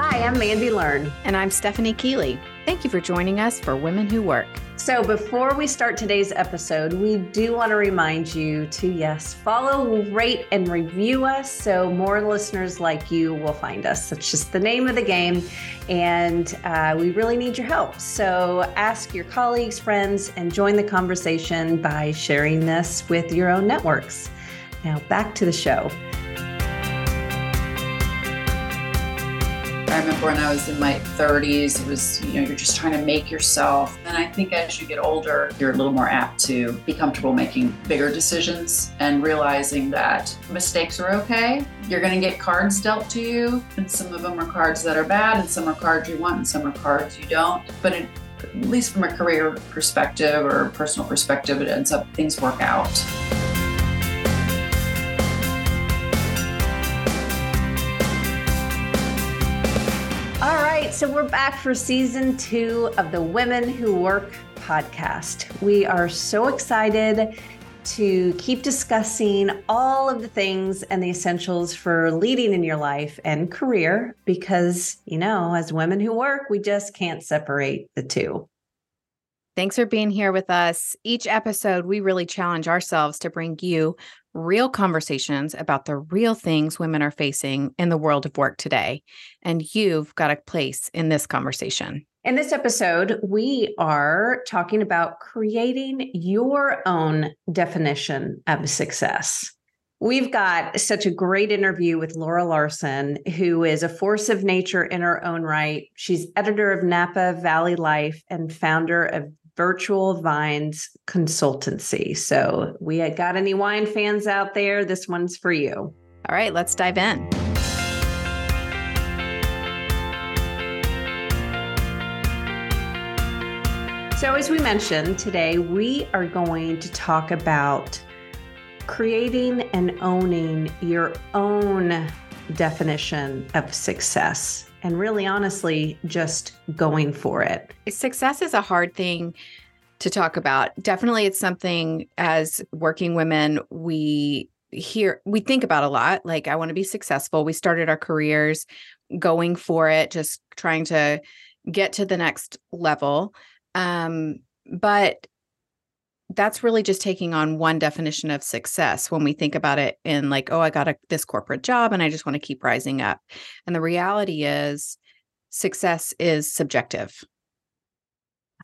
Hi, I'm Mandy Learn. And I'm Stephanie Keeley. Thank you for joining us for Women Who Work. So, before we start today's episode, we do want to remind you to, yes, follow, rate, and review us so more listeners like you will find us. That's just the name of the game. And uh, we really need your help. So, ask your colleagues, friends, and join the conversation by sharing this with your own networks. Now, back to the show. I remember when I was in my 30s, it was, you know, you're just trying to make yourself. And I think as you get older, you're a little more apt to be comfortable making bigger decisions and realizing that mistakes are okay. You're going to get cards dealt to you, and some of them are cards that are bad, and some are cards you want, and some are cards you don't. But it, at least from a career perspective or personal perspective, it ends up things work out. So we're back for season two of the Women Who Work podcast. We are so excited to keep discussing all of the things and the essentials for leading in your life and career because, you know, as women who work, we just can't separate the two. Thanks for being here with us. Each episode, we really challenge ourselves to bring you real conversations about the real things women are facing in the world of work today. And you've got a place in this conversation. In this episode, we are talking about creating your own definition of success. We've got such a great interview with Laura Larson, who is a force of nature in her own right. She's editor of Napa Valley Life and founder of Virtual Vines Consultancy. So, we got any wine fans out there? This one's for you. All right, let's dive in. So, as we mentioned today, we are going to talk about creating and owning your own definition of success and really honestly just going for it. Success is a hard thing to talk about. Definitely it's something as working women we hear we think about a lot like I want to be successful. We started our careers going for it, just trying to get to the next level. Um but that's really just taking on one definition of success when we think about it in like oh i got a, this corporate job and i just want to keep rising up and the reality is success is subjective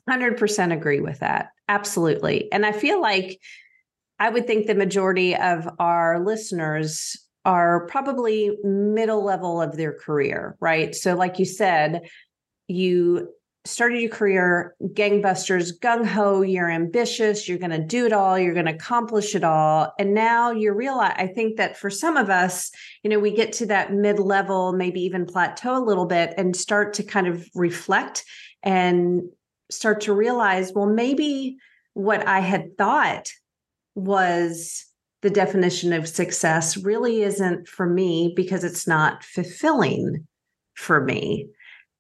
100% agree with that. Absolutely. And i feel like i would think the majority of our listeners are probably middle level of their career right? So like you said you started your career gangbusters, gung ho, you're ambitious, you're going to do it all, you're going to accomplish it all. And now you realize, I think that for some of us, you know, we get to that mid level, maybe even plateau a little bit and start to kind of reflect and start to realize, well, maybe what I had thought was the definition of success really isn't for me because it's not fulfilling for me.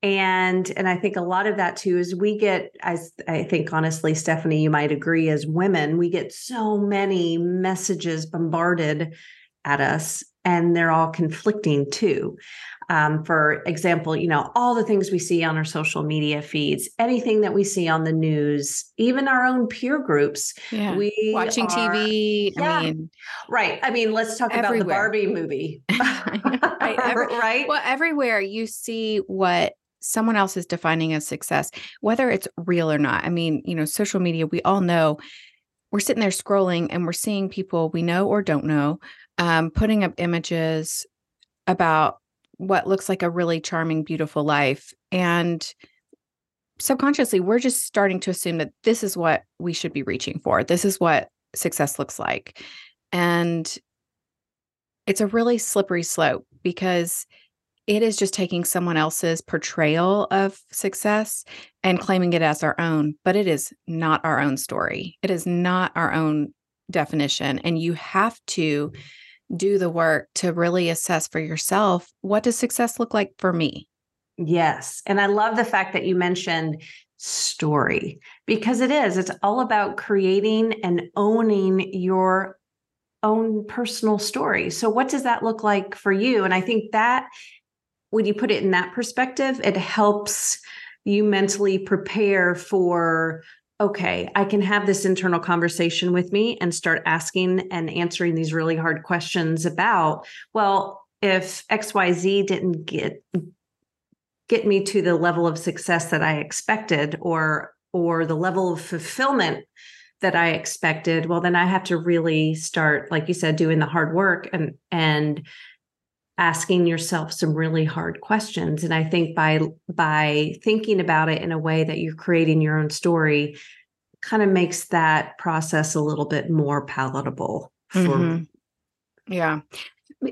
And and i think a lot of that too is we get as i think honestly stephanie you might agree as women we get so many messages bombarded at us and they're all conflicting too um, for example you know all the things we see on our social media feeds anything that we see on the news even our own peer groups yeah. we watching are, tv yeah, i mean right i mean let's talk everywhere. about the barbie movie right, every, right well everywhere you see what someone else is defining as success, whether it's real or not. I mean, you know, social media, we all know we're sitting there scrolling and we're seeing people we know or don't know um, putting up images about what looks like a really charming, beautiful life. And subconsciously, we're just starting to assume that this is what we should be reaching for. This is what success looks like. And it's a really slippery slope because it is just taking someone else's portrayal of success and claiming it as our own, but it is not our own story. It is not our own definition. And you have to do the work to really assess for yourself what does success look like for me? Yes. And I love the fact that you mentioned story because it is, it's all about creating and owning your own personal story. So, what does that look like for you? And I think that when you put it in that perspective, it helps you mentally prepare for okay, I can have this internal conversation with me and start asking and answering these really hard questions about, well, if XYZ didn't get get me to the level of success that I expected or or the level of fulfillment that I expected, well then I have to really start like you said doing the hard work and and asking yourself some really hard questions. And i think by by thinking about it in a way that you're creating your own story kind of makes that process a little bit more palatable for mm-hmm. yeah.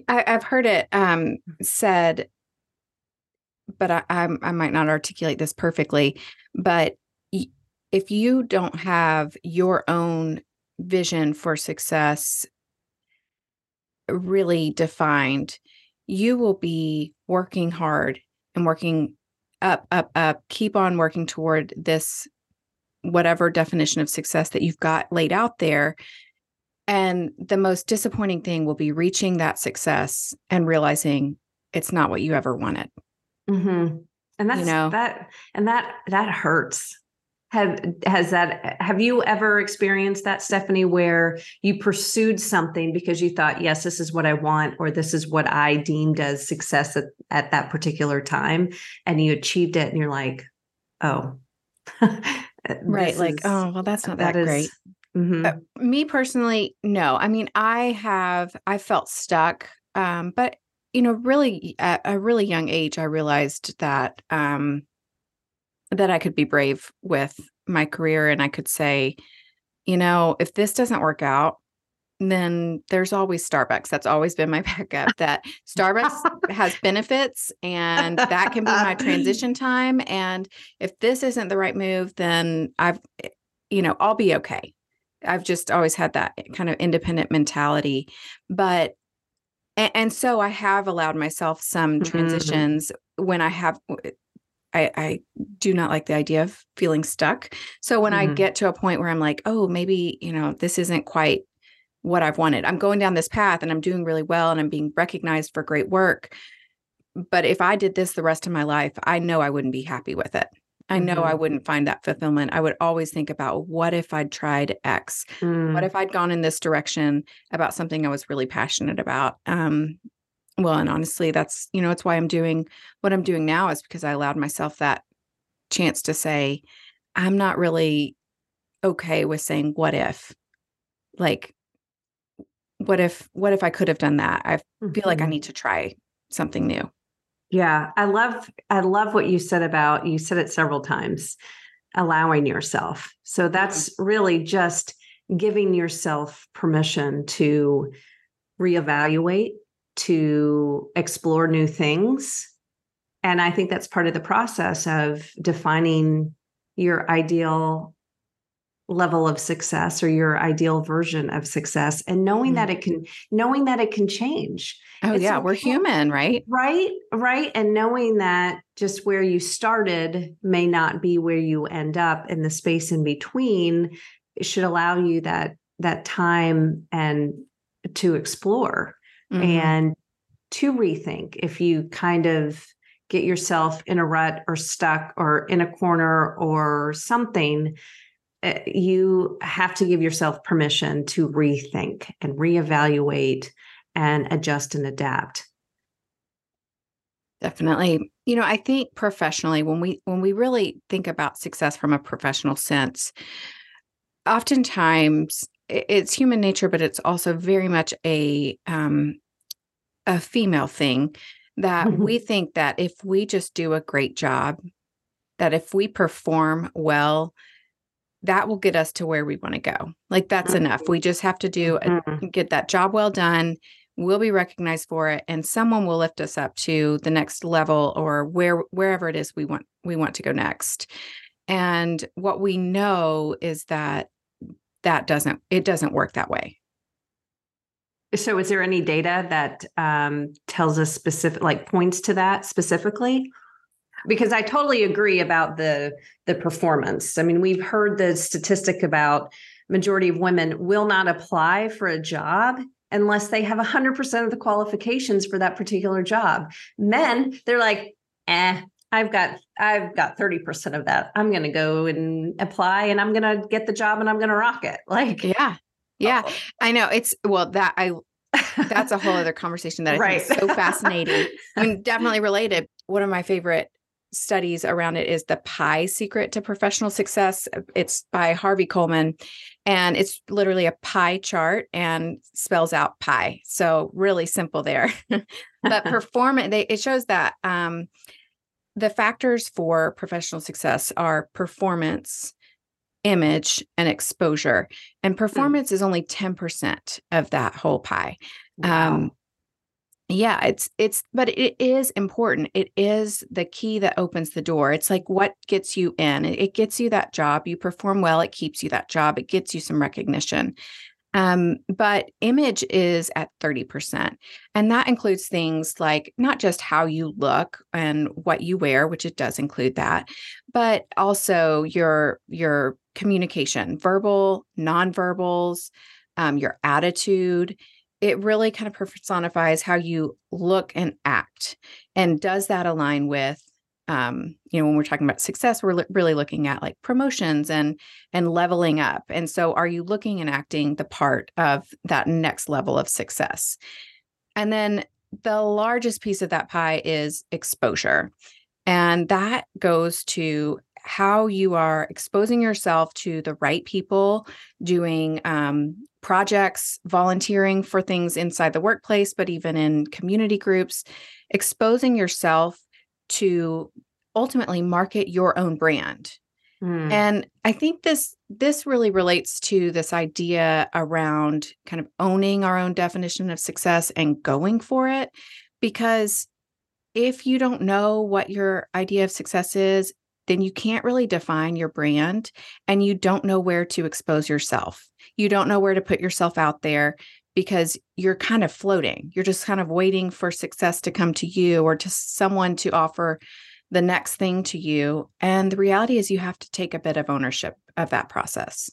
I, have heard it um, said but I, I, I might not articulate this perfectly but if you don't have your own vision for success really defined you will be working hard and working up, up, up, keep on working toward this, whatever definition of success that you've got laid out there. And the most disappointing thing will be reaching that success and realizing it's not what you ever wanted. Mm-hmm. And that's you know? that, and that, that hurts have has that have you ever experienced that stephanie where you pursued something because you thought yes this is what i want or this is what i deemed as success at, at that particular time and you achieved it and you're like oh. Right like is, oh well that's not that, that is, great. mm-hmm. uh, me personally no. I mean i have i felt stuck um but you know really at a really young age i realized that um that I could be brave with my career and I could say, you know, if this doesn't work out, then there's always Starbucks. That's always been my backup. That Starbucks has benefits and that can be my transition time. And if this isn't the right move, then I've, eh, you know, I'll be okay. I've just always had that kind of independent mentality. But, and, and so I have allowed myself some mm-hmm. transitions mm-hmm. when I have I, I do not like the idea of feeling stuck. So when mm-hmm. I get to a point where I'm like, oh, maybe, you know, this isn't quite what I've wanted. I'm going down this path and I'm doing really well and I'm being recognized for great work. But if I did this the rest of my life, I know I wouldn't be happy with it. I know mm-hmm. I wouldn't find that fulfillment. I would always think about what if I'd tried X? Mm. What if I'd gone in this direction about something I was really passionate about? Um, well and honestly that's you know it's why i'm doing what i'm doing now is because i allowed myself that chance to say i'm not really okay with saying what if like what if what if i could have done that i mm-hmm. feel like i mm-hmm. need to try something new yeah i love i love what you said about you said it several times allowing yourself so that's mm-hmm. really just giving yourself permission to reevaluate to explore new things. And I think that's part of the process of defining your ideal level of success or your ideal version of success and knowing mm-hmm. that it can knowing that it can change. Oh it's yeah we're human right? Right right. And knowing that just where you started may not be where you end up in the space in between should allow you that that time and to explore mm-hmm. and to rethink if you kind of get yourself in a rut or stuck or in a corner or something eh, you have to give yourself permission to rethink and reevaluate and adjust and adapt definitely you know i think professionally when we when we really think about success from a professional sense oftentimes it's human nature but it's also very much a um, a female thing that mm-hmm. we think that if we just do a great job, that if we perform well, that will get us to where we want to go. Like that's mm-hmm. enough. We just have to do a, mm-hmm. get that job well done. We'll be recognized for it and someone will lift us up to the next level or where wherever it is we want we want to go next. And what we know is that that doesn't it doesn't work that way. So, is there any data that um, tells us specific, like points to that specifically? Because I totally agree about the the performance. I mean, we've heard the statistic about majority of women will not apply for a job unless they have 100% of the qualifications for that particular job. Men, they're like, eh, I've got I've got 30% of that. I'm going to go and apply and I'm going to get the job and I'm going to rock it. Like Yeah. Yeah. Oh. I know. It's well that I that's a whole other conversation that I right. think is so fascinating. I mean, definitely related. One of my favorite studies around it is the pie secret to professional success. It's by Harvey Coleman and it's literally a pie chart and spells out pie. So really simple there. but performance they it shows that um the factors for professional success are performance, image, and exposure. And hmm. performance mm. is only 10% of that whole pie. Wow. Um, yeah, it's it's but it is important. It is the key that opens the door. It's like what gets you in. It, gets you that job. You perform well, it keeps you that job. It gets you some recognition. Um, but image is at 30%. And that includes things like not just how you look and what you wear, which it does include that, but also your your communication, verbal, nonverbals, um, your attitude. It really kind of personifies how you look and act. And does that align with um, you know when we're talking about success we're li- really looking at like promotions and and leveling up. And so are you looking and acting the part of that next level of success? And then the largest piece of that pie is exposure. And that goes to how you are exposing yourself to the right people doing um, projects volunteering for things inside the workplace but even in community groups exposing yourself to ultimately market your own brand. Mm. And I think this this really relates to this idea around kind of owning our own definition of success and going for it because if you don't know what your idea of success is, then you can't really define your brand and you don't know where to expose yourself. You don't know where to put yourself out there because you're kind of floating. You're just kind of waiting for success to come to you or to someone to offer the next thing to you. And the reality is, you have to take a bit of ownership of that process.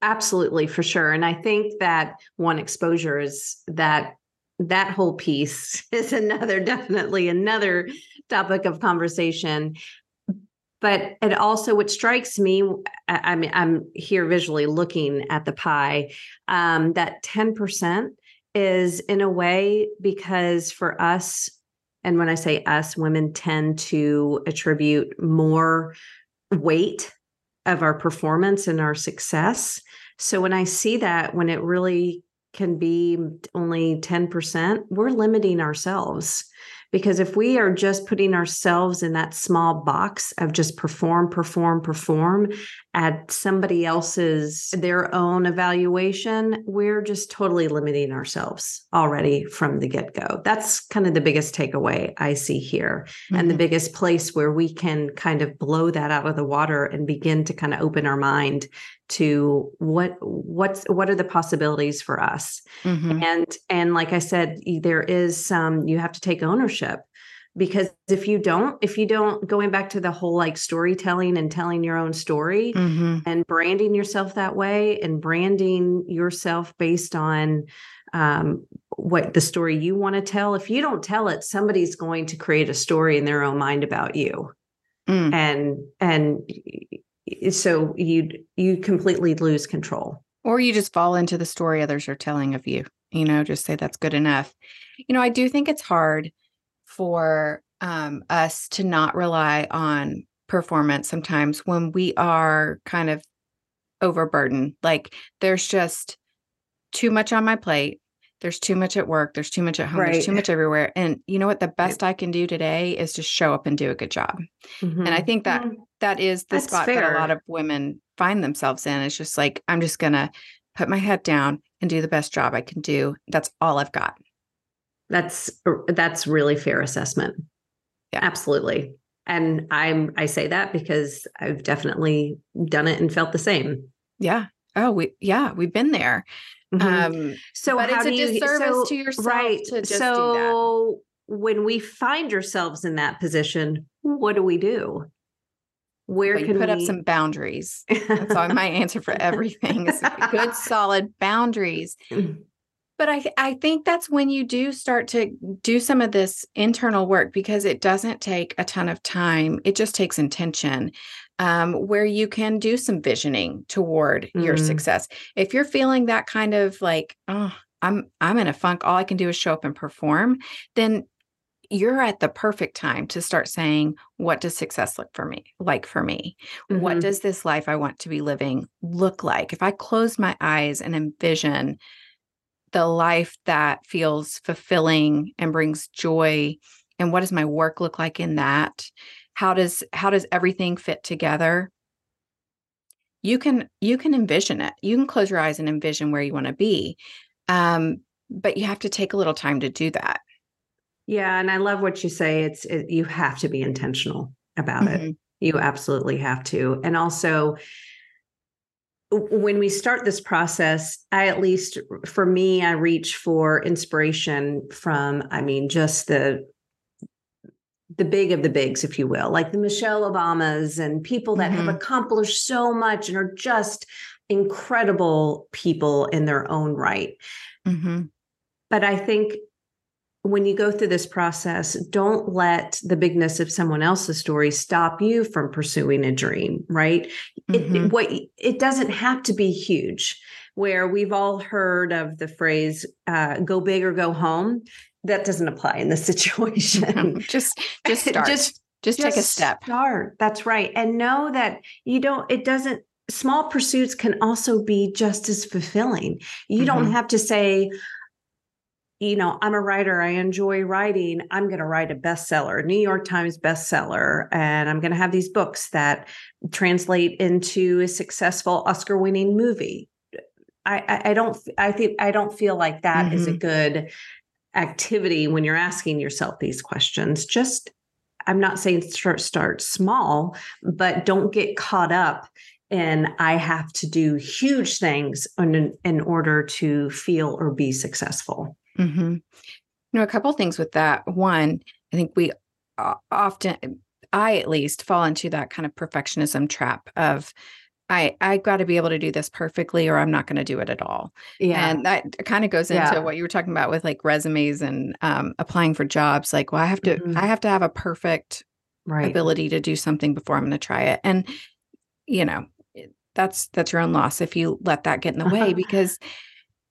Absolutely, for sure. And I think that one exposure is that that whole piece is another, definitely another topic of conversation but it also what strikes me i, mean i'm here visually looking at the pie um, that 10% is in a way because for us and when i say us women tend to attribute more weight of our performance and our success. So when i see that when it really can be only 10% we're limiting ourselves because if we are just putting ourselves in that small box of just perform, perform, perform at somebody else's, their own evaluation, we're just totally limiting ourselves already from the get go. That's kind of the biggest takeaway I see here. Mm-hmm. And the mm-hmm. biggest place where we can kind of blow that out of the water and begin to kind of open our mind to what what's what are the possibilities for us mm-hmm. and and like i said there is some you have to take ownership because if you don't if you don't going back to the whole like storytelling and telling your own story mm-hmm. and branding yourself that way and branding yourself based on um, what the story you want to tell if you don't tell it somebody's going to create a story in their own mind about you mm. and and so you you completely lose control or you just fall into the story others are telling of you you know just say that's good enough you know i do think it's hard for um, us to not rely on performance sometimes when we are kind of overburdened like there's just too much on my plate there's too much at work there's too much at home right. there's too much everywhere and you know what the best i can do today is just show up and do a good job mm-hmm. and i think that mm-hmm. that is the That's spot fair. that a lot of women find themselves in it's just like i'm just gonna put my head down and do the best job i can do that's all i've got that's that's really fair assessment yeah absolutely and i'm i say that because i've definitely done it and felt the same yeah oh we yeah we've been there Mm-hmm. Um, so but it's a disservice so, to yourself right. to just so when we find ourselves in that position, what do we do? Where well, can put we... up some boundaries? That's all my answer for everything is good, solid boundaries. But I, I think that's when you do start to do some of this internal work because it doesn't take a ton of time. It just takes intention um, where you can do some visioning toward mm. your success. If you're feeling that kind of like, oh, I'm I'm in a funk, all I can do is show up and perform, then you're at the perfect time to start saying, what does success look for me like for me? Mm-hmm. What does this life I want to be living look like? If I close my eyes and envision the life that feels fulfilling and brings joy and what does my work look like in that? How does how does everything fit together? You can you can envision it. You can close your eyes and envision where you want to be um, but you have to take a little time to do that. Yeah and i love what you say it's it, you have to be intentional about mm-hmm. it you absolutely have to and also when we start this process i at least for me i reach for inspiration from i mean just the the big of the bigs, if you will, like the Michelle Obamas and people that mm-hmm. have accomplished so much and are just incredible people in their own right. Mm-hmm. But I think when you go through this process, don't let the bigness of someone else's story stop you from pursuing a dream, right? Mm-hmm. It, what it doesn't have to be huge. Where we've all heard of the phrase uh, "go big or go home," that doesn't apply in this situation. just just start. just just, just take a step. Start. That's right. And know that you don't it doesn't small pursuits can also be just as fulfilling. You mm-hmm. don't have to say you know, I'm a writer. I enjoy writing. I'm going to write a bestseller, New York Times bestseller, and I'm going to have these books that translate into a successful Oscar winning movie. I, I, don't I think I don't feel like that mm-hmm. is a mm-hmm. good activity when you're asking yourself these questions. Just, I'm not saying start, start small, but don't get caught up in I have to do huge things in, in order to feel or be successful. Mm-hmm. You know, a couple things with that. One, I think we often, I at least fall into that kind of perfectionism trap of I I got to be able to do this perfectly or I'm not going to do it at all. Yeah. And that kind of goes into yeah. what you were talking about with like resumes and um, applying for jobs like well I have to mm-hmm. I have to have a perfect right. ability to do something before I'm going to try it. And you know, that's that's your own loss if you let that get in the way because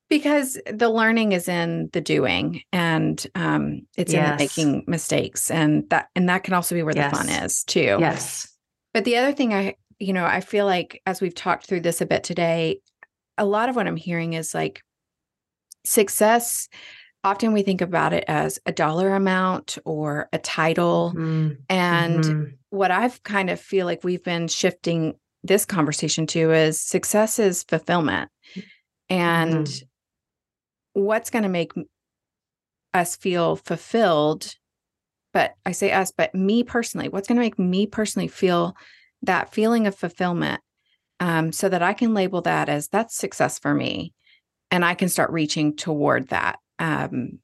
because the learning is in the doing and um it's yes. in making mistakes and that and that can also be where yes. the fun is too. Yes. But the other thing I you know, I feel like as we've talked through this a bit today, a lot of what I'm hearing is like success. Often we think about it as a dollar amount or a title. Mm-hmm. And mm-hmm. what I've kind of feel like we've been shifting this conversation to is success is fulfillment. And mm-hmm. What's going to make us feel fulfilled? But I say us, but me personally, what's going to make me personally feel that feeling of fulfillment um, so that I can label that as that's success for me. And I can start reaching toward that um,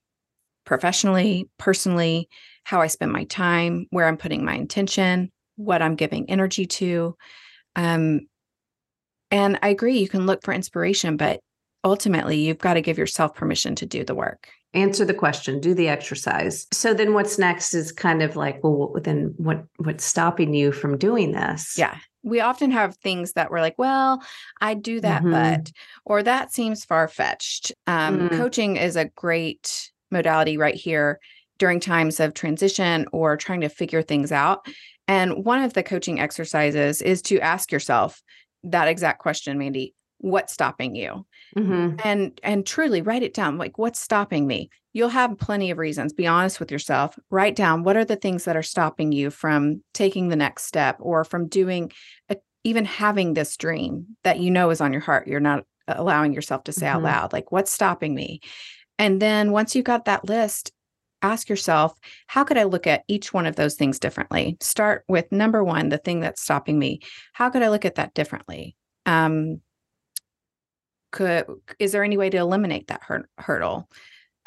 professionally, personally, how I spend my time, where I'm putting my intention, what I'm giving energy to. Um, and I agree, you can look for inspiration, but ultimately, you've got to give yourself permission to do the work. Answer the question do the exercise. So then what's next is kind of like well then what what's stopping you from doing this? Yeah. We often have things that we're like well i do that mm-hmm. but or that seems far-fetched. Um, mm-hmm. coaching is a great modality right here during times of transition or trying to figure things out. And one of the coaching exercises is to ask yourself that exact question mandy what's stopping you? Mm-hmm. and and truly write it down like what's stopping me? You'll have plenty of reasons be honest with yourself. Write down what are the things that are stopping you from taking the next step or from doing a, even having this dream that you know is on your heart you're not allowing yourself to say mm-hmm. out loud like what's stopping me? And then once you've got that list ask yourself how could i look at each one of those things differently? Start with number one the thing that's stopping me. How could i look at that differently? Um, could is there any way to eliminate that hur- hurdle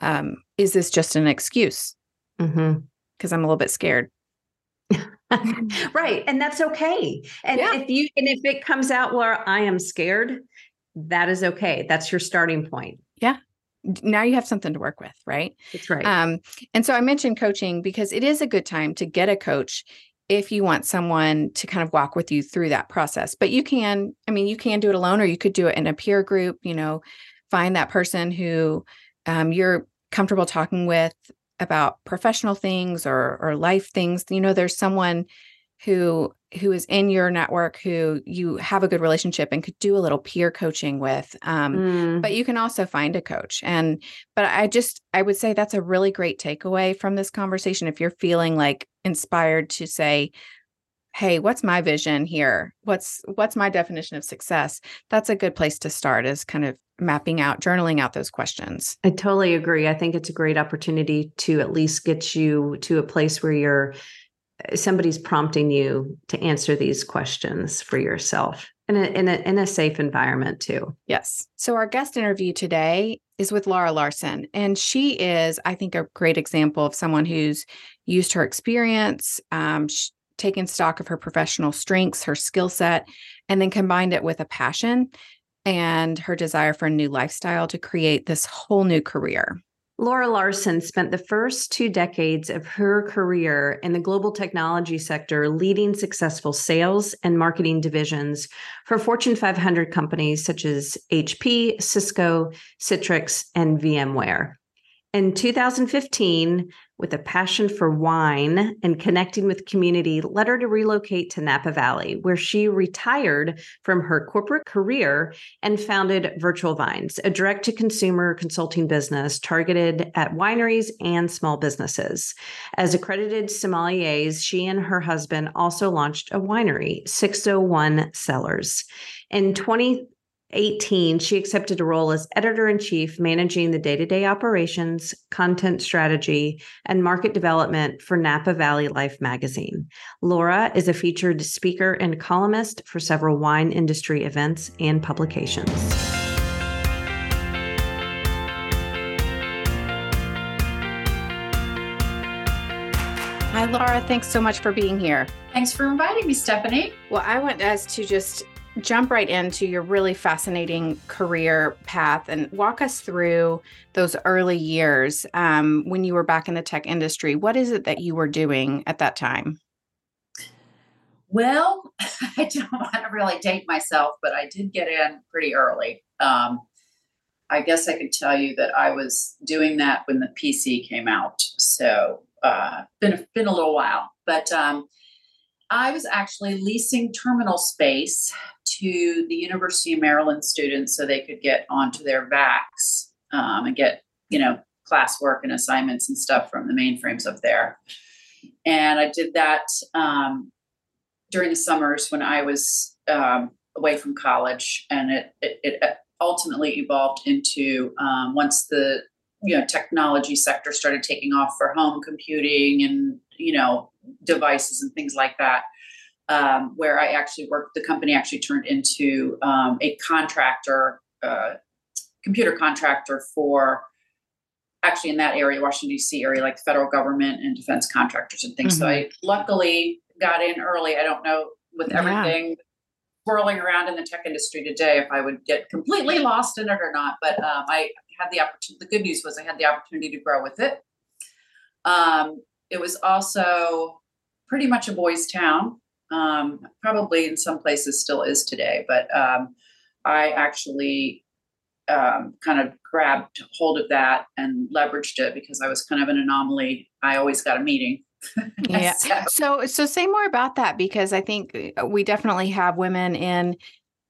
um, is this just an excuse because mm-hmm. i'm a little bit scared right and that's okay and yeah. if you and if it comes out where i am scared that is okay that's your starting point yeah now you have something to work with, right? That's right. Um, and so I mentioned coaching because it is a good time to get a coach if you want someone to kind of walk with you through that process. But you can, I mean, you can do it alone or you could do it in a peer group, you know, find that person who um, you're comfortable talking with about professional things or or life things. You know, there's someone who who is in your network who you have a good relationship and could do a little peer coaching with um, mm. but you can also find a coach. And but i just i would say that's a really great takeaway from this conversation. If you're feeling like inspired to say hey what's my vision here? What's what's my definition of success? that's a good place to start is kind of mapping out journaling out those questions. I totally agree. I think it's a great opportunity to at least get you to a place where you're somebody's prompting you to answer these questions for yourself in a, in a, in a safe environment too. Yes. So our guest interview today is with Laura Larson and she is I think a great example of someone who's used her experience um, taken stock of her professional strengths, her skill set and then combined it with a passion and her desire for a new lifestyle to create this whole new career. Laura Larson spent the first two decades of her career in the global technology sector leading successful sales and marketing divisions for Fortune 500 companies such as HP, Cisco, Citrix, and VMware. In 2015, with a passion for wine and connecting with community, led her to relocate to Napa Valley, where she retired from her corporate career and founded Virtual Vines, a direct to consumer consulting business targeted at wineries and small businesses. As accredited sommeliers, she and her husband also launched a winery, 601 Cellars. In 20 18, she accepted a role as editor in chief, managing the day to day operations, content strategy, and market development for Napa Valley Life magazine. Laura is a featured speaker and columnist for several wine industry events and publications. Hi, Laura. Thanks so much for being here. Thanks for inviting me, Stephanie. Well, I want us to just jump right into your really fascinating career path and walk us through those early years um, when you were back in the tech industry. What is it that you were doing at that time? Well, I don't want to really date myself, but I did get in pretty early. Um, I guess I could tell you that I was doing that when the PC came out. So, uh, been been a little while, but um, I was actually leasing terminal space to the University of Maryland students so they could get onto their VAX um, and get, you know, classwork and assignments and stuff from the mainframes up there. And I did that um, during the summers when I was um, away from college, and it, it, it ultimately evolved into um, once the you know technology sector started taking off for home computing and you know devices and things like that um, where I actually worked. The company actually turned into um, a contractor, uh, computer contractor for actually in that area, Washington D.C. area, like federal government and defense contractors and things. Mm-hmm. So I luckily got in early. I don't know with everything. Yeah. Swirling around in the tech industry today, if I would get completely lost in it or not, but um, I had the opportunity. The good news was I had the opportunity to grow with it. Um, it was also pretty much a boys' town um, probably in some places still is today, but um, I actually um, kind of grabbed hold of that and leveraged it because I was kind of an anomaly. I always got a meeting. yeah. so. so, say more about that because I think uh, we definitely have women in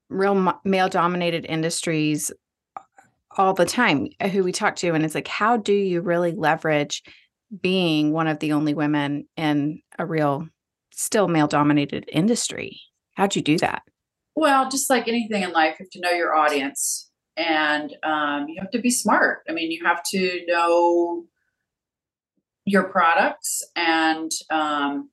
real male dominated industries all the time uh, who we talk to and it's like how do you really leverage being one of the only women in a real still male dominated industry. How'd you do that? Well, just like anything in life, you have to know your audience and um, you have to be smart. I mean, you have to know your products and um,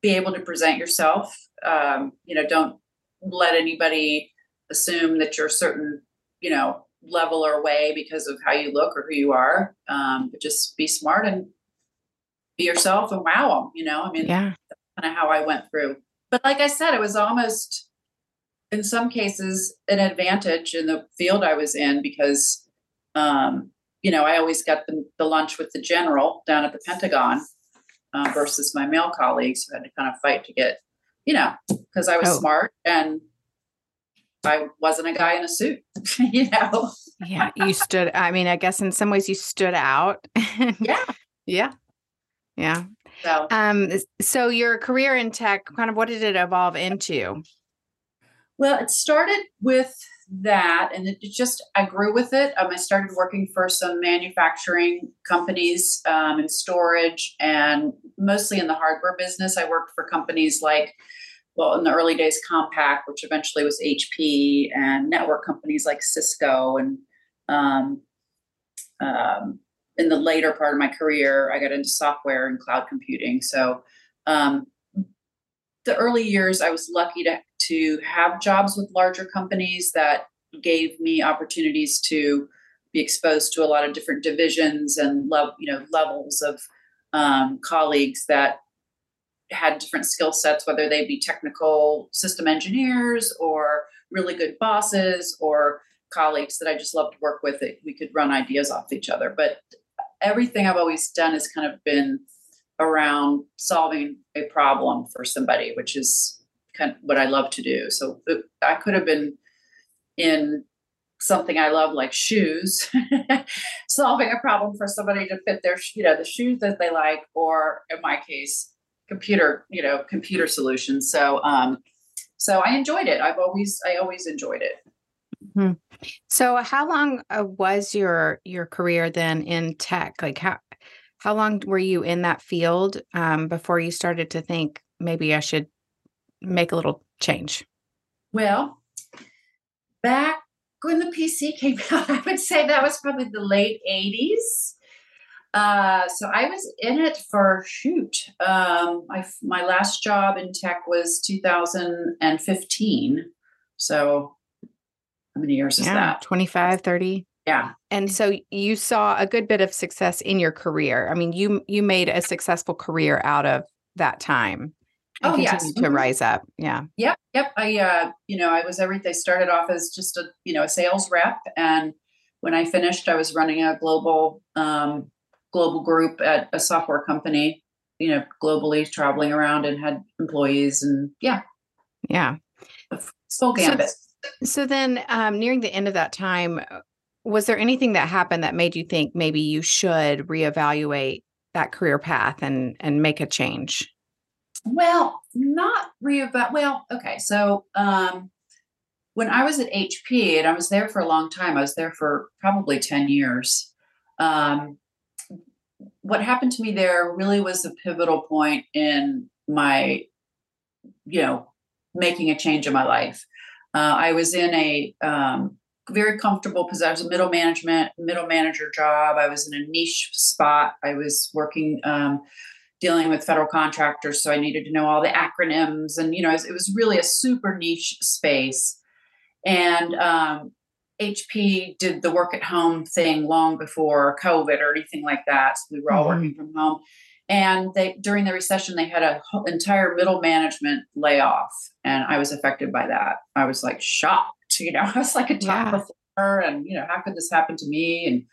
be able to present yourself. Um, you know, don't let anybody assume that you're certain, you know, level or way because of how you look or who you are. Um, but just be smart and be yourself and wow them, you know? I mean, yeah. kind of how I went through. But like I said, it was almost in some cases an advantage in the field I was in because um, you know, I always got the, the lunch with the general down at the Pentagon uh, versus my male colleagues who had to kind of fight to get, you know, because I was oh. smart and I wasn't a guy in a suit, you know. yeah, you stood. I mean, I guess in some ways you stood out. yeah, yeah, yeah. So, um, so your career in tech, kind of, what did it evolve into? Well, it started with that and it just i grew with it um, i started working for some manufacturing companies um, in storage and mostly in the hardware business i worked for companies like well in the early days compaq which eventually was hp and network companies like cisco and um, um, in the later part of my career i got into software and cloud computing. So um, the early years i was lucky to to have jobs with larger companies that gave me opportunities to be exposed to a lot of different divisions and love you know levels of um, colleagues that had different skill sets whether they be technical system engineers or really good bosses or colleagues that i just love to work with that we could run ideas off each other but everything i've always done has kind of been around solving a problem for somebody which is kind of what I love to do. So uh, I could have been in something I love like shoes, solving a problem for somebody to fit their, you know, the shoes that they like, or in my case, computer, you know, computer solutions. So, um, so I enjoyed it. I've always, I always enjoyed it. Mm-hmm. So, how long uh, was your your career then in tech? Like how how long were you in that field um, before you started to think maybe I should make a little change? Well, back when the PC came out, I would say that was probably the late 80s. Uh, so I was in it for shoot. Um, I, my last job in tech was 2015. So how many years yeah, is that? 25, 30. Yeah. And so you saw a good bit of success in your career. I mean, you you made a successful career out of that time oh yes to mm-hmm. rise up yeah yep yep i uh you know i was everything I started off as just a you know a sales rep and when i finished i was running a global um global group at a software company you know globally traveling around and had employees and yeah yeah full gambit so, so then um nearing the end of that time was there anything that happened that made you think maybe you should reevaluate that career path and and make a change well, not reevaluate. Well, okay. So um, when I was at HP, and I was there for a long time, I was there for probably 10 years. Um, what happened to me there really was a pivotal point in my, you know, making a change in my life. Uh, I was in a um, very comfortable because I was a middle management, middle manager job. I was in a niche spot. I was working um, dealing with federal contractors so i needed to know all the acronyms and you know it was really a super niche space and um, hp did the work at home thing long before covid or anything like that so we were all mm-hmm. working from home and they during the recession they had an entire middle management layoff and i was affected by that i was like shocked you know i was like a top yeah. performer and you know how could this happen to me and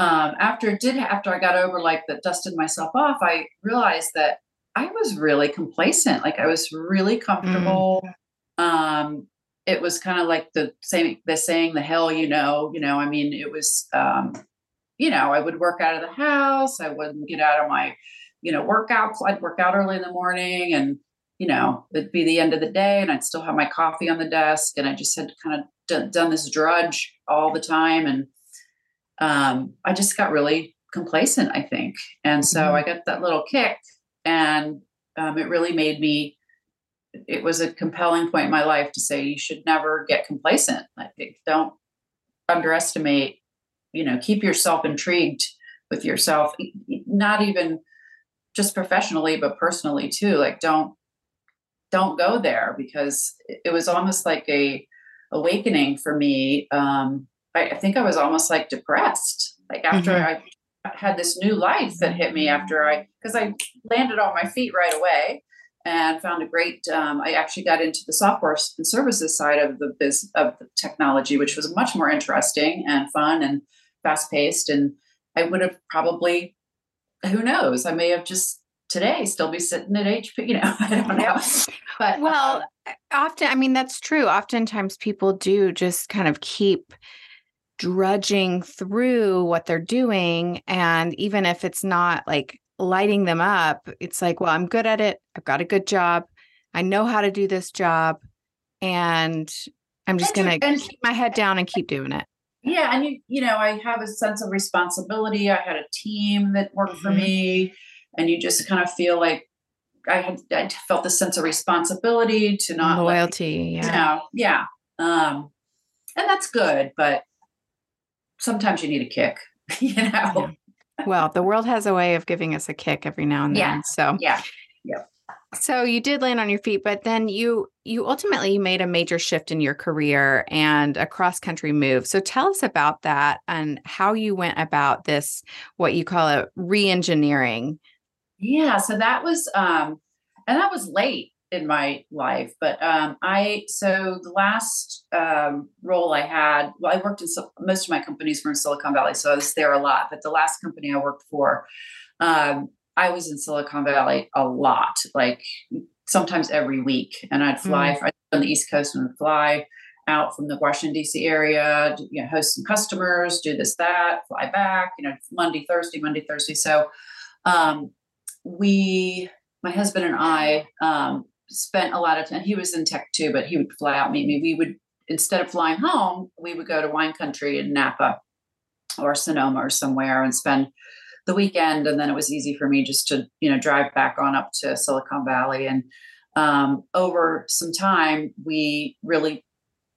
um, after it did after I got over like the dusted myself off, I realized that I was really complacent. Like I was really comfortable. Mm. Um, it was kind of like the same the saying the hell you know, you know, I mean it was um, you know, I would work out of the house, I wouldn't get out of my, you know, workout. I'd work out early in the morning and you know, it'd be the end of the day and I'd still have my coffee on the desk and I just had kind of done, done this drudge all the time and um, I just got really complacent, I think. And so mm-hmm. I got that little kick, and um, it really made me. It was a compelling point in my life to say you should never get complacent. Like, don't underestimate. You know, keep yourself intrigued with yourself. Not even just professionally, but personally too. Like, don't don't go there because it was almost like a awakening for me um, I, I think I was almost like depressed. Like after mm-hmm. I had this new life that hit me after I, because I landed on my feet right away and found a great. Um, I actually got into the software and services side of the biz of the technology, which was much more interesting and fun. And fast paced, and I would have probably, who knows, I may have just today still be sitting at HP. You know, I don't know. But well, um, often, I mean, that's true. Oftentimes, people do just kind of keep drudging through what they're doing, and even if it's not like lighting them up, it's like, well, I'm good at it. I've got a good job. I know how to do this job, and I'm just going to keep my head down and keep doing it. Yeah, and you you know, I have a sense of responsibility. I had a team that worked mm-hmm. for me, and you just kind of feel like I had I felt the sense of responsibility to not loyalty. Yeah, you know, yeah, um, and that's good. But sometimes you need a kick. You know. Yeah. Well, the world has a way of giving us a kick every now and then. Yeah. So yeah, yeah so you did land on your feet but then you you ultimately made a major shift in your career and a cross country move so tell us about that and how you went about this what you call a re-engineering yeah so that was um and that was late in my life but um i so the last um role i had well i worked in most of my companies were in silicon valley so i was there a lot but the last company i worked for um I was in Silicon Valley a lot, like sometimes every week. And I'd fly mm. on the East Coast and fly out from the Washington D.C. area, you know, host some customers, do this, that, fly back. You know, Monday, Thursday, Monday, Thursday. So um, we, my husband and I, um, spent a lot of time. He was in tech too, but he would fly out meet me. We would instead of flying home, we would go to wine country in Napa or Sonoma or somewhere and spend the weekend and then it was easy for me just to you know drive back on up to silicon valley and um, over some time we really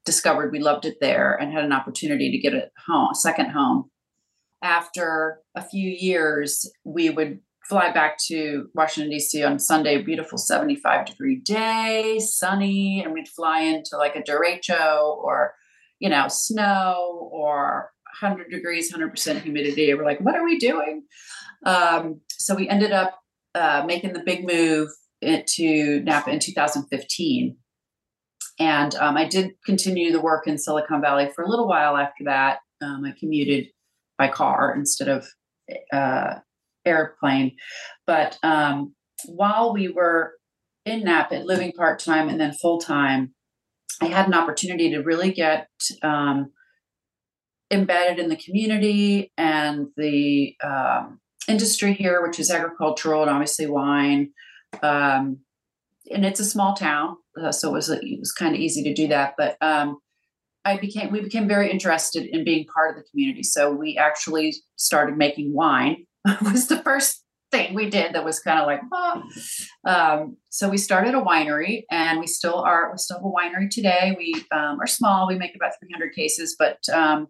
discovered we loved it there and had an opportunity to get a home a second home after a few years we would fly back to washington d.c on sunday beautiful 75 degree day sunny and we'd fly into like a derecho or you know snow or 100 degrees, 100% humidity. We're like, what are we doing? Um, so we ended up uh, making the big move to Napa in 2015. And um, I did continue the work in Silicon Valley for a little while after that. Um, I commuted by car instead of uh, airplane. But um, while we were in Napa, living part time and then full time, I had an opportunity to really get um, embedded in the community and the um, industry here, which is agricultural and obviously wine. Um, and it's a small town, uh, so it was it was kind of easy to do that. But um, I became we became very interested in being part of the community. So we actually started making wine. was the first thing we did that was kind of like, oh. um, so we started a winery, and we still are. We still have a winery today. We um, are small. We make about 300 cases, but um,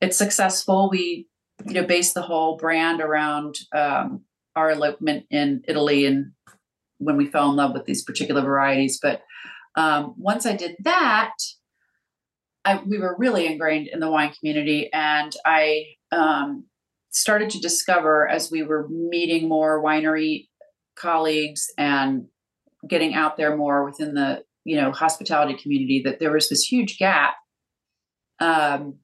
it's successful. We, you know, base the whole brand around um, our elopement in Italy and when we fell in love with these particular varieties. But um, once I did that, I, we were really ingrained in the wine community, and I um, started to discover as we were meeting more winery colleagues and getting out there more within the you know hospitality community that there was this huge gap um,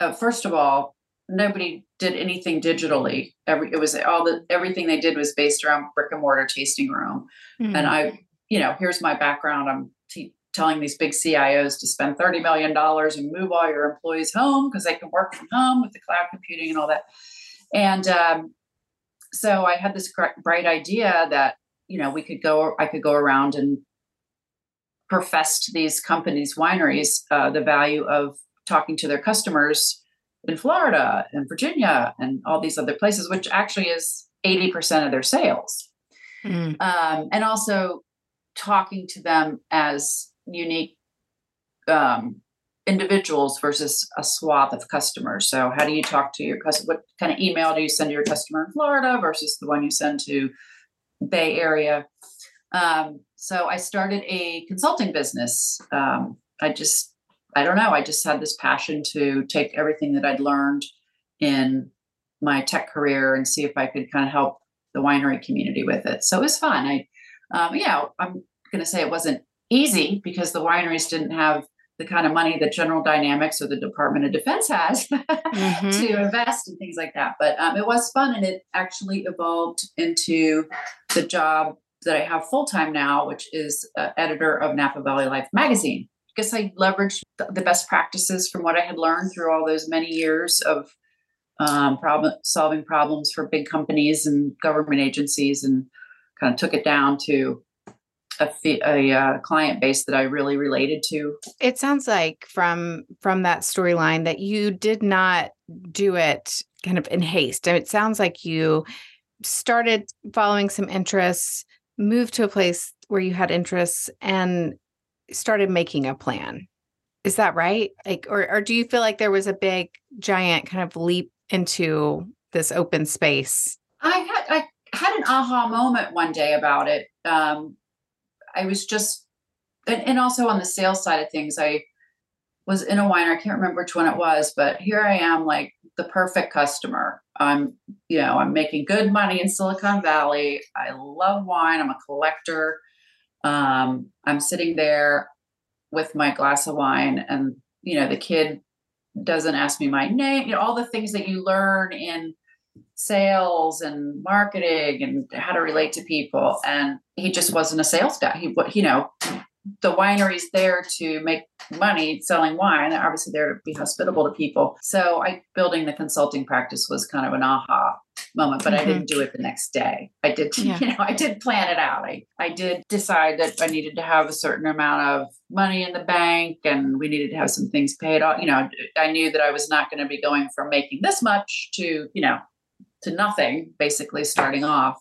uh, first of all, nobody did anything digitally. Every it was all the everything they did was based around brick and mortar tasting room. Mm-hmm. And I, you know, here's my background. I'm t- telling these big CIOs to spend thirty million dollars and move all your employees home because they can work from home with the cloud computing and all that. And um, so I had this bright idea that you know we could go. I could go around and profess to these companies, wineries, uh, the value of talking to their customers in Florida and Virginia and all these other places, which actually is 80% of their sales. Mm. Um, and also talking to them as unique um, individuals versus a swath of customers. So, how do you talk to your customer? What kind of email do you send to your customer in Florida versus the one you send to Bay Area? Um, so, I started a consulting business. Um, I just I don't know. I just had this passion to take everything that I'd learned in my tech career and see if I could kind of help the winery community with it. So it was fun. I, um, yeah, I'm going to say it wasn't easy because the wineries didn't have the kind of money that General Dynamics or the Department of Defense has mm-hmm. to invest in things like that. But um, it was fun, and it actually evolved into the job that I have full time now, which is uh, editor of Napa Valley Life magazine. I guess I leveraged the best practices from what I had learned through all those many years of um, problem solving problems for big companies and government agencies, and kind of took it down to a, a uh, client base that I really related to. It sounds like from from that storyline that you did not do it kind of in haste. It sounds like you started following some interests, moved to a place where you had interests, and started making a plan. Is that right? Like, or or do you feel like there was a big, giant kind of leap into this open space? I had I had an aha moment one day about it. Um, I was just, and, and also on the sales side of things, I was in a winery. I can't remember which one it was, but here I am, like the perfect customer. I'm, you know, I'm making good money in Silicon Valley. I love wine. I'm a collector. Um, I'm sitting there with my glass of wine, and you know, the kid doesn't ask me my name. You know, all the things that you learn in sales and marketing and how to relate to people. And he just wasn't a sales guy. He, you know, the winery's there to make money selling wine. They're obviously there to be hospitable to people. So I building the consulting practice was kind of an aha moment, but mm-hmm. I didn't do it the next day. I did, yeah. you know, I did plan it out. I, I did decide that I needed to have a certain amount of money in the bank and we needed to have some things paid off. You know, I knew that I was not going to be going from making this much to, you know, to nothing, basically starting off.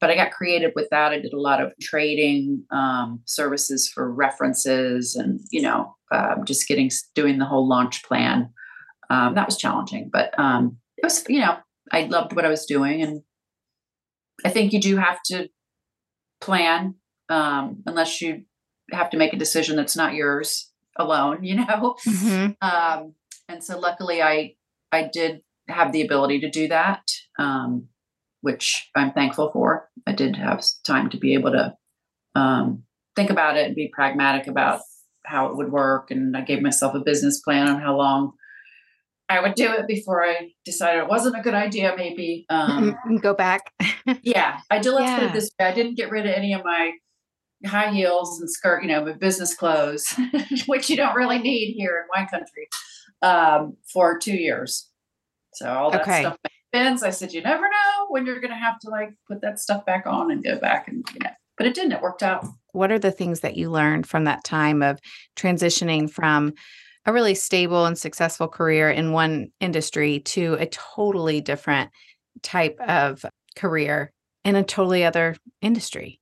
But I got creative with that. I did a lot of trading um, services for references, and you know, uh, just getting doing the whole launch plan. Um, that was challenging, but um, it was you know I loved what I was doing, and I think you do have to plan um, unless you have to make a decision that's not yours alone. You know, mm-hmm. Um, and so luckily I I did have the ability to do that, um, which I'm thankful for. I did have time to be able to um, think about it and be pragmatic about how it would work. And I gave myself a business plan on how long I would do it before I decided it wasn't a good idea. Maybe um, go back. yeah, I did. Let's yeah. put it this way: I didn't get rid of any of my high heels and skirt, you know, my business clothes, which you don't really need here in wine country, um, for two years. So all that okay. stuff bends. I said, you never know when you're going to have to like put that stuff back on and go back and you know. But it didn't. It worked out. What are the things that you learned from that time of transitioning from a really stable and successful career in one industry to a totally different type of career in a totally other industry?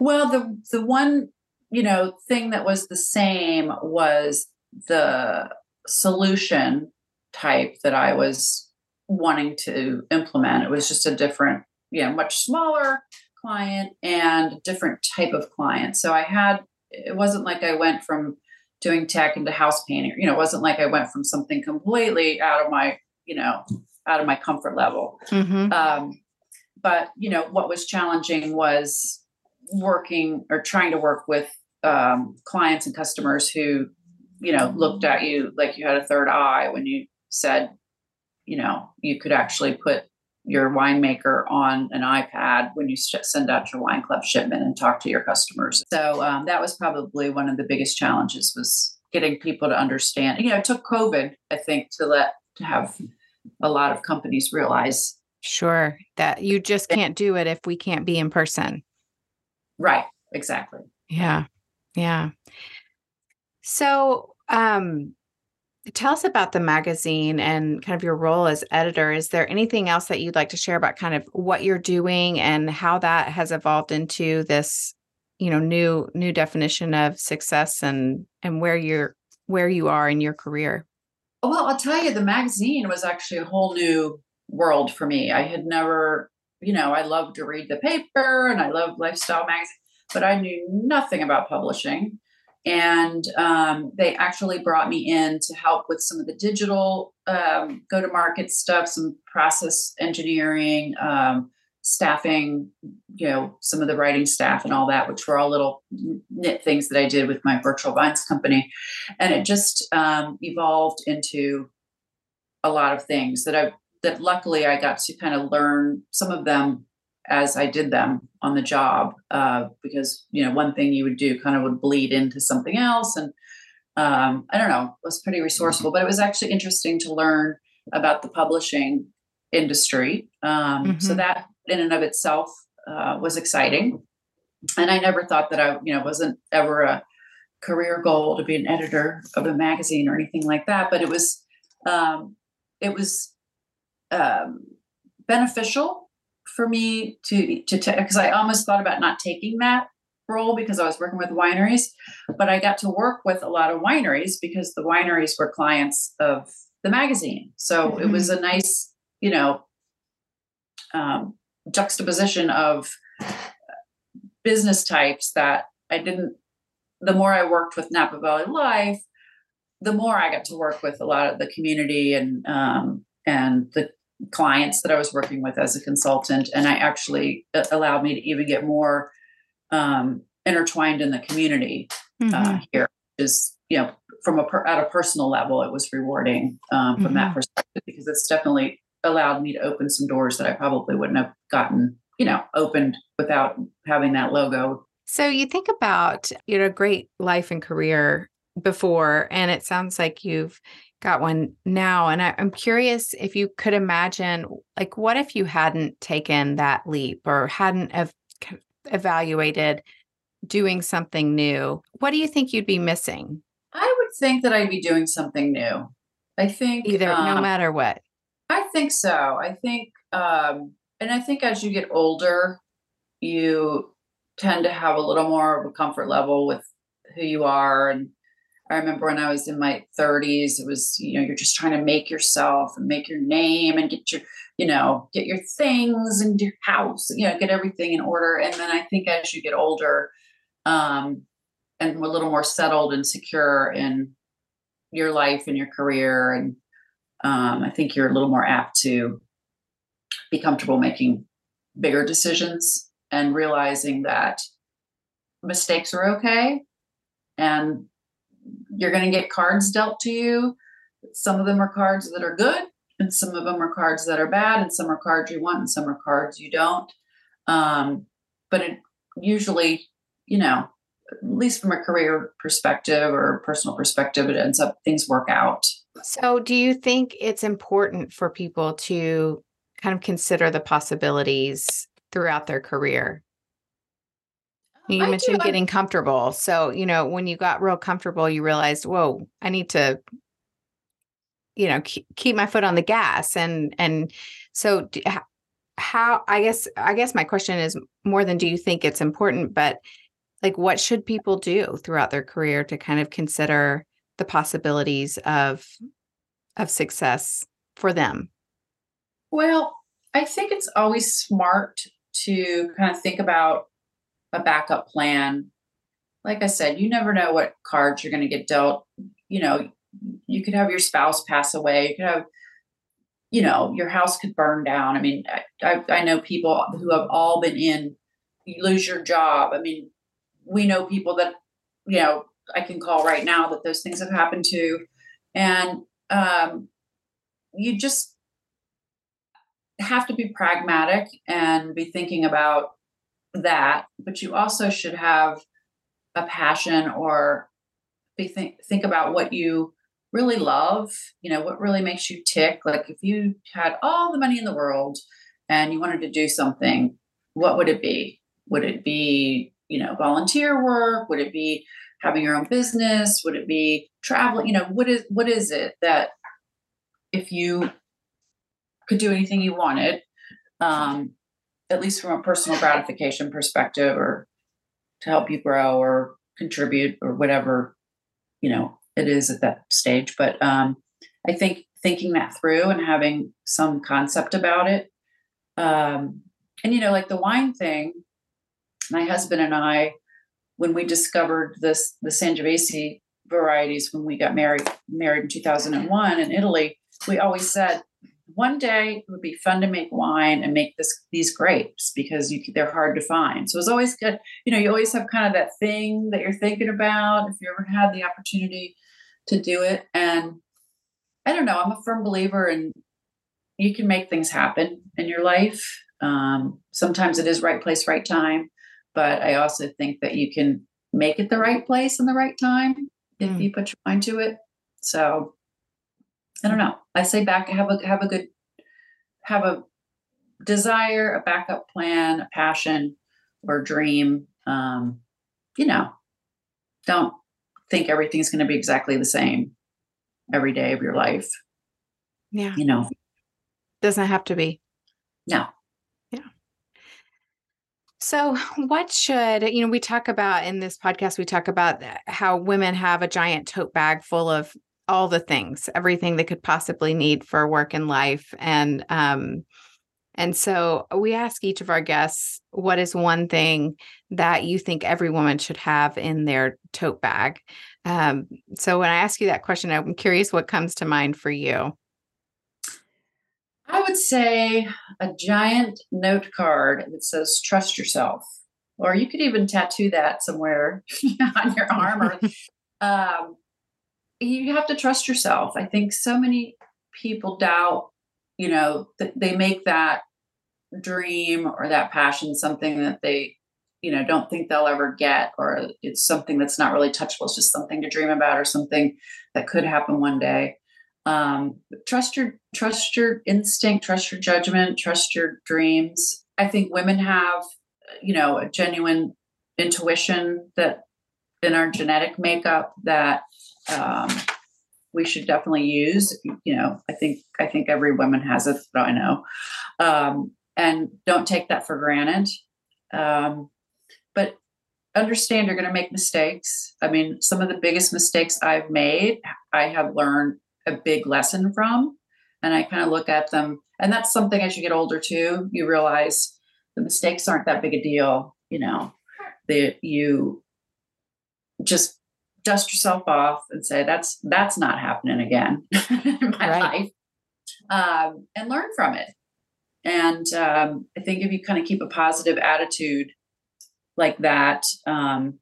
Well, the the one, you know, thing that was the same was the solution type that I was wanting to implement. It was just a different, you know, much smaller client and different type of client. So I had, it wasn't like I went from doing tech into house painting. You know, it wasn't like I went from something completely out of my, you know, out of my comfort level. Mm-hmm. Um, but you know, what was challenging was working or trying to work with um, clients and customers who, you know, looked at you like you had a third eye when you said, you know, you could actually put your winemaker on an iPad when you send out your wine club shipment and talk to your customers. So um, that was probably one of the biggest challenges was getting people to understand. You know, it took COVID, I think, to let to have a lot of companies realize. Sure, that you just can't do it if we can't be in person. Right. Exactly. Yeah. Yeah. So, um, tell us about the magazine and kind of your role as editor. Is there anything else that you'd like to share about kind of what you're doing and how that has evolved into this, you know, new new definition of success and and where you're where you are in your career? Oh, well, I'll tell you, the magazine was actually a whole new world for me. I had never, you know, I loved to read the paper and I loved lifestyle magazine, but I knew nothing about publishing and um, they actually brought me in to help with some of the digital um, go to market stuff some process engineering um, staffing, you know, some of the writing staff and all that, which were all little knit things that I did with my virtual vines company. And it just um, evolved into a lot of things that I that luckily I got to kind of learn some of them as I did them on the job uh, because you know one thing you would do kind of would bleed into something else and um, I don't know it was pretty resourceful but it was actually interesting to learn about the publishing industry um, mm-hmm. so that in and of itself uh, was exciting and I never thought that I you know wasn't ever a career goal to be an editor of a magazine or anything like that but it was um, it was um, beneficial for me to to because I almost thought about not taking that role because I was working with wineries, but I got to work with a lot of wineries because the wineries were clients of the magazine. So mm-hmm. it was a nice, you know, um, juxtaposition of business types that I didn't. The more I worked with Napa Valley Life, the more I got to work with a lot of the community and um, and the clients that I was working with as a consultant, and I actually uh, allowed me to even get more um, intertwined in the community uh, mm-hmm. uh, here. Is you know from a per, at a personal level, it was rewarding um, from mm-hmm. that perspective because it's definitely allowed me to open some doors that I probably wouldn't have gotten you know opened without having that logo. So you think about you know great life and career before, and it sounds like you've got one now. And I, am curious if you could imagine, like, what if you hadn't taken that leap or hadn't ev- evaluated doing something new? What do you think you'd be missing? I would think that I'd be doing something new. I think either, um, no matter what. I think so. I think, um, and I think as you get older, you tend to have a little more of a comfort level with who you are and I remember when I was in my 30s, it was, you know, you're just trying to make yourself and make your name and get your, you know, get your things and your house, you know, get everything in order. And then I think as you get older, um, and a little more settled and secure in your life and your career, and um, I think you're a little more apt to be comfortable making bigger decisions and realizing that mistakes are okay and you're going to get cards dealt to you. Some of them are cards that are good, and some of them are cards that are bad, and some are cards you want, and some are cards you don't. Um, but it usually, you know, at least from a career perspective or personal perspective, it ends up things work out. So, do you think it's important for people to kind of consider the possibilities throughout their career? You I mentioned do. getting comfortable. So, you know, when you got real comfortable, you realized, whoa, I need to, you know, keep, keep my foot on the gas. And, and so how, I guess, I guess my question is more than do you think it's important, but like what should people do throughout their career to kind of consider the possibilities of, of success for them? Well, I think it's always smart to kind of think about a backup plan. Like I said, you never know what cards you're going to get dealt. You know, you could have your spouse pass away. You could have, you know, your house could burn down. I mean, I, I know people who have all been in, you lose your job. I mean, we know people that, you know, I can call right now that those things have happened to. And um, you just have to be pragmatic and be thinking about that, but you also should have a passion or be think think about what you really love, you know, what really makes you tick. Like if you had all the money in the world and you wanted to do something, what would it be? Would it be, you know, volunteer work? Would it be having your own business? Would it be traveling? You know, what is what is it that if you could do anything you wanted, um, at least from a personal gratification perspective or to help you grow or contribute or whatever you know it is at that stage. But um, i think thinking that through and having some concept about it um, and you know like the wine thing my husband and i when we discovered this the sangiovese varieties when we got married married in 2001 in italy we always said one day it would be fun to make wine and make this these grapes because you, they're hard to find. So it's always good. You know, you always have kind of that thing that you're thinking about if you ever had the opportunity to do it. And I don't know, I'm a firm believer in you can make things happen in your life. Um, sometimes it is right place, right time. But I also think that you can make it the right place and the right time if mm. you put your mind to it. So I don't know. I say back have a have a good have a desire, a backup plan, a passion or dream. Um, you know, don't think everything's going to be exactly the same every day of your life. Yeah. You know, doesn't have to be. No. Yeah. So, what should, you know, we talk about in this podcast, we talk about how women have a giant tote bag full of all the things, everything they could possibly need for work and life. And um, and so we ask each of our guests, what is one thing that you think every woman should have in their tote bag? Um, so when I ask you that question, I'm curious what comes to mind for you. I would say a giant note card that says trust yourself. Or you could even tattoo that somewhere on your arm or um, you have to trust yourself. I think so many people doubt, you know, they make that dream or that passion something that they, you know, don't think they'll ever get, or it's something that's not really touchable. It's just something to dream about or something that could happen one day. Um, trust your trust your instinct, trust your judgment, trust your dreams. I think women have, you know, a genuine intuition that in our genetic makeup that um, we should definitely use. You know, I think I think every woman has it. That I know, um, and don't take that for granted. Um, but understand you're going to make mistakes. I mean, some of the biggest mistakes I've made, I have learned a big lesson from, and I kind of look at them. And that's something as you get older too, you realize the mistakes aren't that big a deal. You know, that you just dust yourself off and say that's that's not happening again in my right. life um, and learn from it and um, i think if you kind of keep a positive attitude like that um,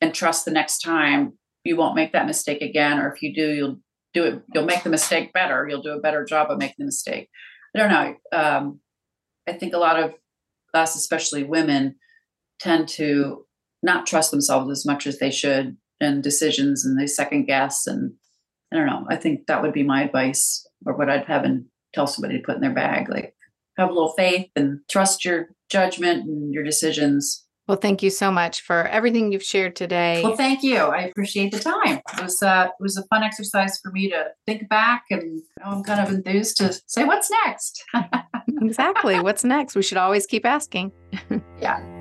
and trust the next time you won't make that mistake again or if you do you'll do it you'll make the mistake better you'll do a better job of making the mistake i don't know um, i think a lot of us especially women tend to not trust themselves as much as they should and decisions and they second guess and I don't know. I think that would be my advice or what I'd have and tell somebody to put in their bag. Like have a little faith and trust your judgment and your decisions. Well, thank you so much for everything you've shared today. Well, thank you. I appreciate the time. It was uh, it was a fun exercise for me to think back, and I'm kind of enthused to say what's next. exactly, what's next? We should always keep asking. yeah.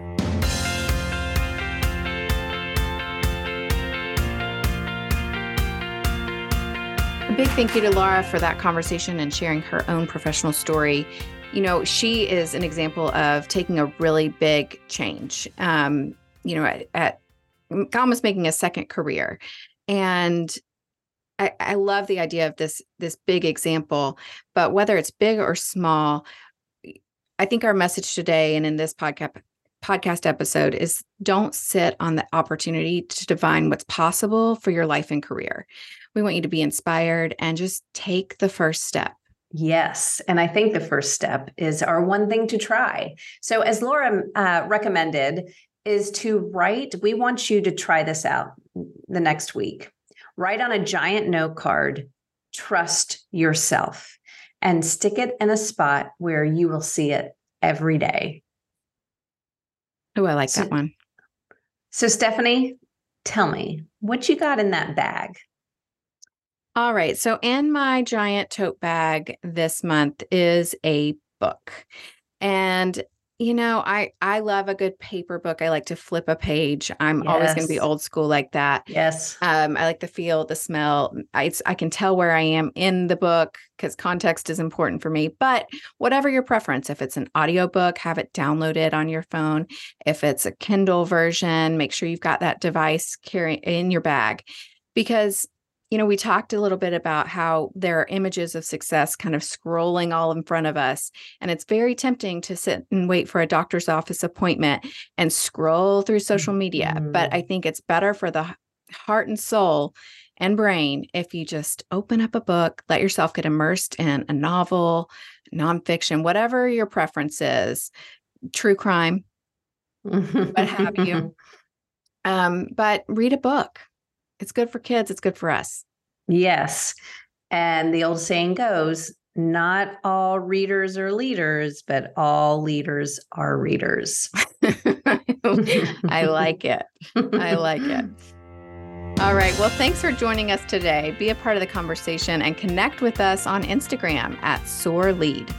A big thank you to Laura for that conversation and sharing her own professional story. You know, she is an example of taking a really big change, um, you know, at, at almost making a second career. And I, I love the idea of this this big example, but whether it's big or small, I think our message today and in this podcast podcast episode is don't sit on the opportunity to define what's possible for your life and career. We want you to be inspired and just take the first step. Yes. And I think the first step is our one thing to try. So, as Laura uh, recommended, is to write. We want you to try this out the next week. Write on a giant note card, trust yourself, and stick it in a spot where you will see it every day. Oh, I like so, that one. So, Stephanie, tell me what you got in that bag. All right. So, in my giant tote bag this month is a book. And you know, I I love a good paper book. I like to flip a page. I'm yes. always going to be old school like that. Yes. Um, I like the feel, the smell. I I can tell where I am in the book because context is important for me. But whatever your preference, if it's an audiobook, have it downloaded on your phone. If it's a Kindle version, make sure you've got that device carrying in your bag because you know, we talked a little bit about how there are images of success kind of scrolling all in front of us. And it's very tempting to sit and wait for a doctor's office appointment and scroll through social media. Mm-hmm. But I think it's better for the heart and soul and brain if you just open up a book, let yourself get immersed in a novel, nonfiction, whatever your preference is, true crime, what have you. Um, but read a book. It's good for kids, it's good for us. Yes. And the old saying goes not all readers are leaders, but all leaders are readers. I like it. I like it. All right. Well, thanks for joining us today. Be a part of the conversation and connect with us on Instagram at Soar Lead.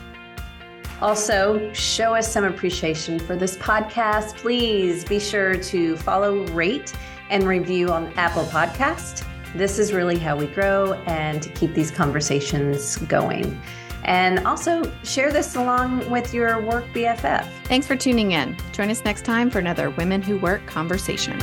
Also, show us some appreciation for this podcast. Please be sure to follow, rate, and review on Apple Podcast. This is really how we grow and keep these conversations going. And also share this along with your work BFF. Thanks for tuning in. Join us next time for another Women Who Work conversation.